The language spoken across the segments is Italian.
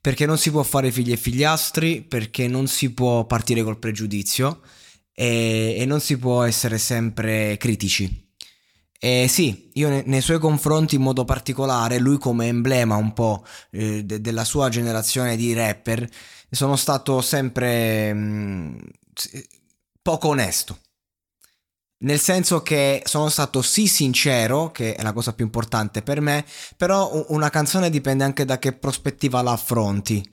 Perché non si può fare figli e figliastri, perché non si può partire col pregiudizio e, e non si può essere sempre critici. E sì, io ne, nei suoi confronti in modo particolare, lui come emblema un po' eh, de, della sua generazione di rapper, sono stato sempre mh, poco onesto. Nel senso che sono stato sì sincero, che è la cosa più importante per me, però una canzone dipende anche da che prospettiva la affronti.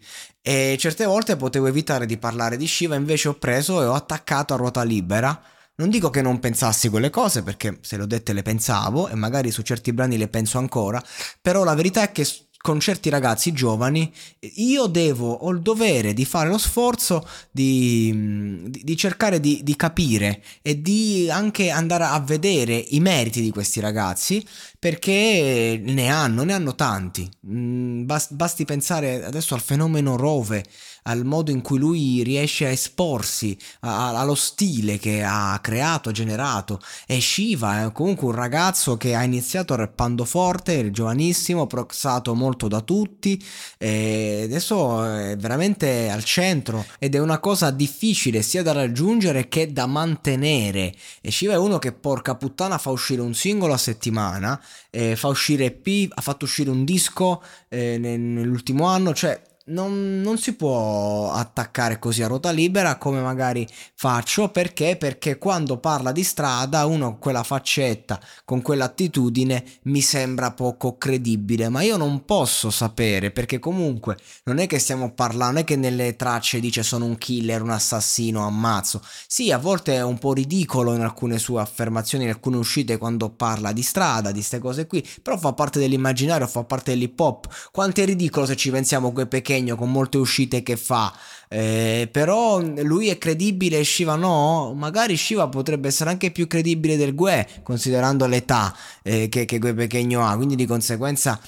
E certe volte potevo evitare di parlare di Shiva, invece ho preso e ho attaccato a ruota libera. Non dico che non pensassi quelle cose, perché se le ho dette le pensavo e magari su certi brani le penso ancora, però la verità è che con certi ragazzi giovani, io devo, ho il dovere di fare lo sforzo di, di, di cercare di, di, capire e di anche andare a vedere i meriti di questi ragazzi perché ne hanno, ne hanno tanti. Mm, basti pensare adesso al fenomeno Rove al modo in cui lui riesce a esporsi, a, allo stile che ha creato, generato. E Shiva è comunque un ragazzo che ha iniziato rappando forte, giovanissimo, proxato molto da tutti, e adesso è veramente al centro ed è una cosa difficile sia da raggiungere che da mantenere. E Shiva è uno che porca puttana fa uscire un singolo a settimana, eh, fa uscire EP, ha fatto uscire un disco eh, nell'ultimo anno, cioè non, non, si può attaccare così a ruota libera come magari faccio perché? Perché quando parla di strada uno quella faccetta con quell'attitudine mi sembra poco credibile. Ma io non posso sapere perché comunque non è che stiamo parlando non è che nelle tracce dice sono un killer un assassino ammazzo. Sì a volte è un po' ridicolo in alcune sue affermazioni in alcune uscite quando parla di strada di queste cose qui però fa parte dell'immaginario fa parte dell'hip hop. Quanto è ridicolo se ci pensiamo quei pequeños Pechegno con molte uscite che fa, eh, però lui è credibile e Shiva no? Magari Shiva potrebbe essere anche più credibile del Gue, considerando l'età eh, che, che Gue Pechegno ha, quindi di conseguenza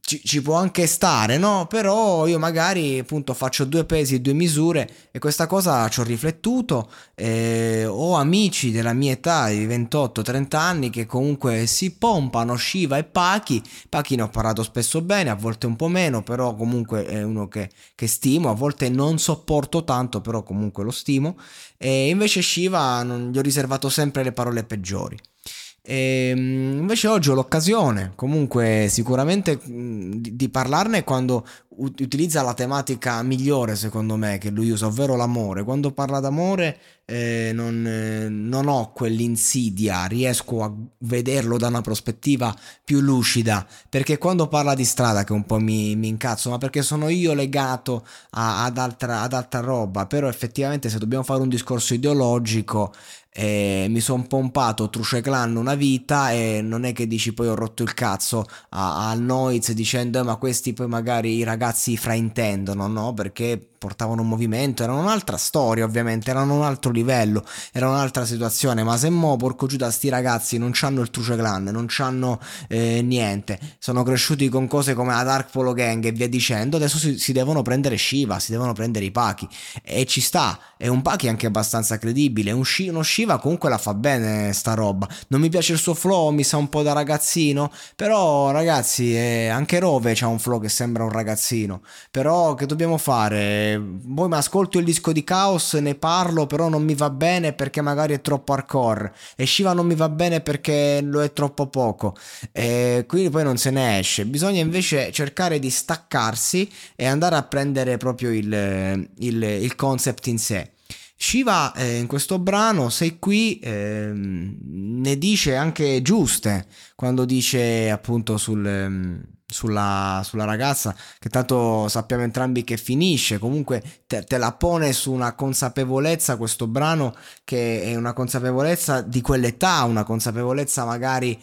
ci, ci, può anche stare, no? Però io magari appunto faccio due pesi e due misure e questa cosa ci ho riflettuto. Eh, ho amici della mia età di 28-30 anni che comunque si pompano Shiva e Pachi. Pachi ne ho parlato spesso bene, a volte un po' meno, però comunque è uno che, che stimo. A volte non sopporto tanto, però comunque lo stimo. E invece Shiva non, gli ho riservato sempre le parole peggiori. E ehm, invece oggi ho l'occasione, comunque sicuramente di, parlarne quando utilizza la tematica migliore secondo me che lui usa, ovvero l'amore. Quando parla d'amore eh, non, eh, non, ho quell'insidia, riesco a vederlo da una prospettiva più lucida, perché quando parla di strada che un po' mi, mi incazzo, ma perché sono io legato a, ad, altra, ad altra roba, però effettivamente se dobbiamo fare un discorso ideologico eh, mi sono pompato Truce Clan una vita e non è che dici poi ho rotto il cazzo al Noiz dicendo eh, ma questi poi magari i ragazzi fraintendono, no? Perché portavano un movimento, erano un'altra storia ovviamente, erano un altro livello, era un'altra situazione, ma se mo porco giù da sti ragazzi non hanno il Truce Clan, non hanno eh, niente, sono cresciuti con cose come la Dark Polo Gang e via dicendo, adesso si, si devono prendere Shiva, si devono prendere i Pachi e ci sta, è un Pachi anche abbastanza credibile, un Shi- uno Shiva comunque la fa bene sta roba, non mi piace il suo flow, mi sa un po' da ragazzino, però ragazzi eh, anche Rove ha un flow che sembra un ragazzino, però che dobbiamo fare? Poi mi ascolto il disco di Chaos, ne parlo, però non mi va bene perché magari è troppo hardcore e Shiva non mi va bene perché lo è troppo poco e quindi poi non se ne esce. Bisogna invece cercare di staccarsi e andare a prendere proprio il, il, il concept in sé. Shiva eh, in questo brano, sei qui, eh, ne dice anche giuste quando dice appunto sul, ehm, sulla, sulla, ragazza che tanto sappiamo entrambi che finisce, comunque te, te, la pone su una consapevolezza questo brano che è una consapevolezza di quell'età, una consapevolezza magari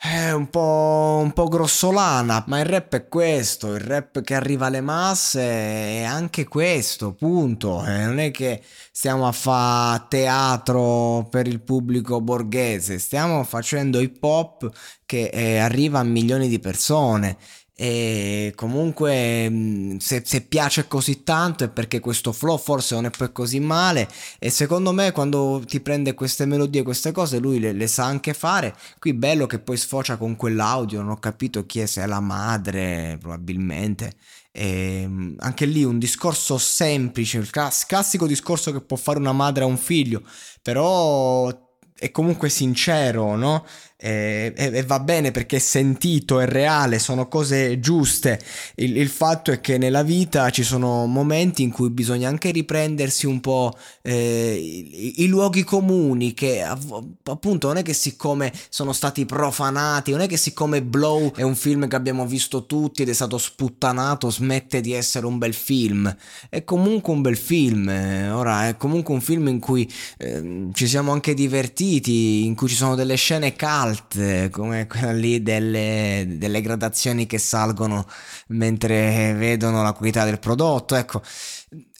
è un po', un po' grossolana, ma il rap è questo, il rap che arriva alle masse è anche questo, punto. E non è che stiamo a fare teatro per il pubblico borghese, stiamo facendo hip hop che eh, arriva a milioni di persone e comunque mm, se, se, piace così tanto è perché questo flow forse non è poi così male. E secondo me quando ti prende queste melodie queste cose lui le, le sa anche fare. Qui bello che poi sfocia con quell'audio non ho capito chi è se è la madre probabilmente. E mm, anche lì un discorso semplice il classico discorso che può fare una madre a un figlio però è comunque sincero no? E, e, va bene perché è sentito, è reale, sono cose giuste. Il, il, fatto è che nella vita ci sono momenti in cui bisogna anche riprendersi un po' eh, i, i, luoghi comuni che appunto non è che siccome sono stati profanati, non è che siccome Blow è un film che abbiamo visto tutti ed è stato sputtanato smette di essere un bel film. È comunque un bel film, ora è comunque un film in cui eh, ci siamo anche divertiti, in cui ci sono delle scene calde alt come quella lì delle, delle gradazioni che salgono mentre vedono la qualità del prodotto ecco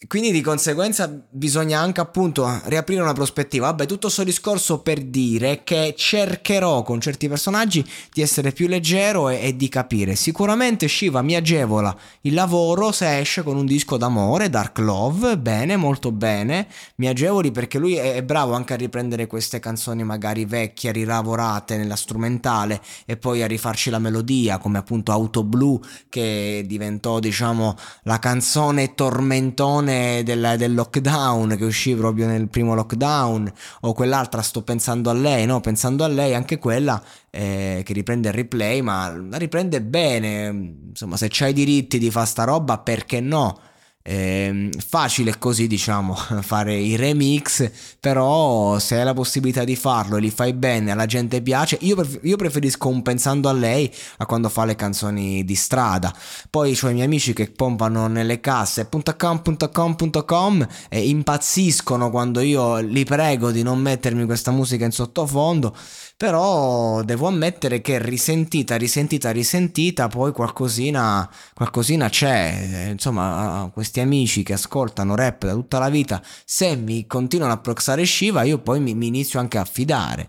quindi di conseguenza bisogna anche appunto riaprire una prospettiva. Vabbè, tutto questo discorso per dire che cercherò con certi personaggi di essere più leggero e, e, di capire. Sicuramente Shiva mi agevola il lavoro se esce con un disco d'amore, Dark Love, bene, molto bene. Mi agevoli perché lui è, è bravo anche a riprendere queste canzoni magari vecchie, rilavorate nella strumentale e poi a rifarci la melodia, come appunto Auto Blu che diventò diciamo la canzone tormentone canzone del, del, lockdown che uscì proprio nel primo lockdown o quell'altra sto pensando a lei, no? Pensando a lei anche quella eh, che riprende il replay ma la riprende bene, insomma se c'hai i diritti di fare sta roba perché no? Eh, facile così diciamo fare i remix però se hai la possibilità di farlo e li fai bene alla gente piace. Io, pref- io preferisco un pensando a lei a quando fa le canzoni di strada. Poi ho i miei amici che pompano nelle casse .com.com.com e impazziscono quando io li prego di non mettermi questa musica in sottofondo però devo ammettere che risentita, risentita, risentita, poi qualcosina, qualcosina c'è. Insomma, questi amici che ascoltano rap da tutta la vita, se mi continuano a proxare Shiva, io poi mi, mi inizio anche a fidare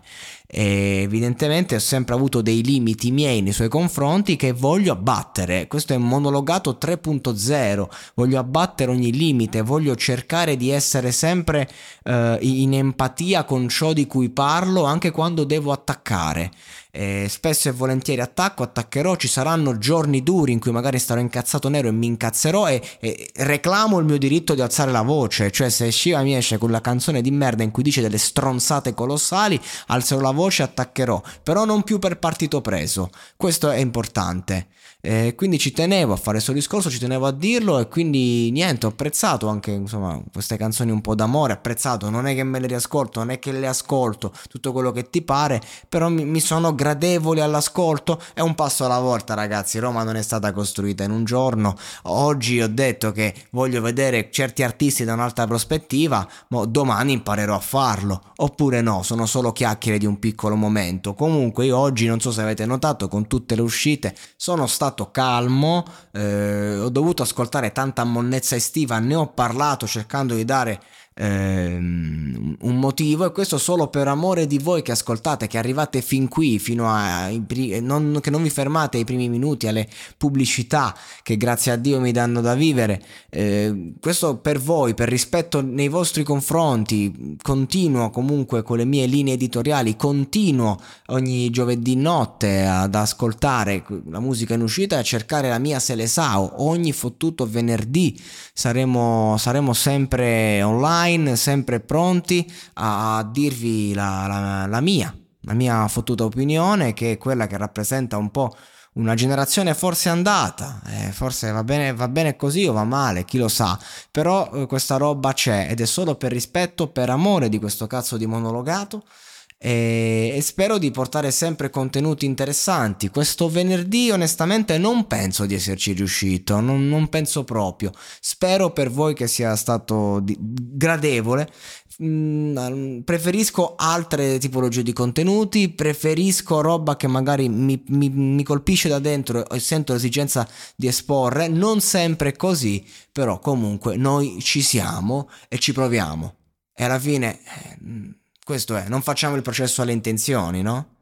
e evidentemente ho sempre avuto dei limiti miei nei suoi confronti che voglio abbattere. Questo è un monologato 3.0, voglio abbattere ogni limite, voglio cercare di essere sempre uh, in empatia con ciò di cui parlo anche quando devo attaccare. E spesso e volentieri attacco, attaccherò, ci saranno giorni duri in cui magari starò incazzato nero e mi incazzerò e, e reclamo il mio diritto di alzare la voce, cioè se Shiva mi esce con la canzone di merda in cui dice delle stronzate colossali, alzerò la voce e attaccherò, però non più per partito preso, questo è importante. Eh, quindi ci tenevo a fare questo discorso, ci tenevo a dirlo e quindi niente, ho apprezzato anche insomma queste canzoni un po' d'amore, apprezzato, non è che me le riascolto, non è che le ascolto, tutto quello che ti pare, però mi, mi sono gradevoli all'ascolto. È un passo alla volta, ragazzi. Roma non è stata costruita in un giorno. Oggi ho detto che voglio vedere certi artisti da un'altra prospettiva, ma domani imparerò a farlo. Oppure no, sono solo chiacchiere di un piccolo momento. Comunque, io oggi non so se avete notato, con tutte le uscite sono stato calmo. Eh, ho dovuto ascoltare tanta monnezza estiva, ne ho parlato cercando di dare ehm, un motivo e questo solo per amore di voi che ascoltate, che arrivate fin qui, fino a non, che non vi fermate ai primi minuti, alle pubblicità che grazie a Dio mi danno da vivere. Eh, questo per voi, per rispetto nei vostri confronti, continuo comunque con le mie linee editoriali, continuo ogni giovedì notte ad ascoltare la musica in uscita e a cercare la mia Selesao. Ogni fottuto venerdì saremo, saremo sempre online online, sempre pronti a dirvi la, la, la mia, la mia fottuta opinione, che è quella che rappresenta un po' una generazione forse andata, eh, forse va bene, va bene, così o va male, chi lo sa, però eh, questa roba c'è ed è solo per rispetto, per amore di questo cazzo di monologato e, e, spero di portare sempre contenuti interessanti. Questo venerdì onestamente non penso di esserci riuscito, non, non penso proprio. Spero per voi che sia stato di, gradevole. Mm, preferisco altre tipologie di contenuti, preferisco roba che magari mi, mi, mi colpisce da dentro e sento l'esigenza di esporre. Non sempre così, però comunque noi ci siamo e ci proviamo. E alla fine... Questo è, non facciamo il processo alle intenzioni, no?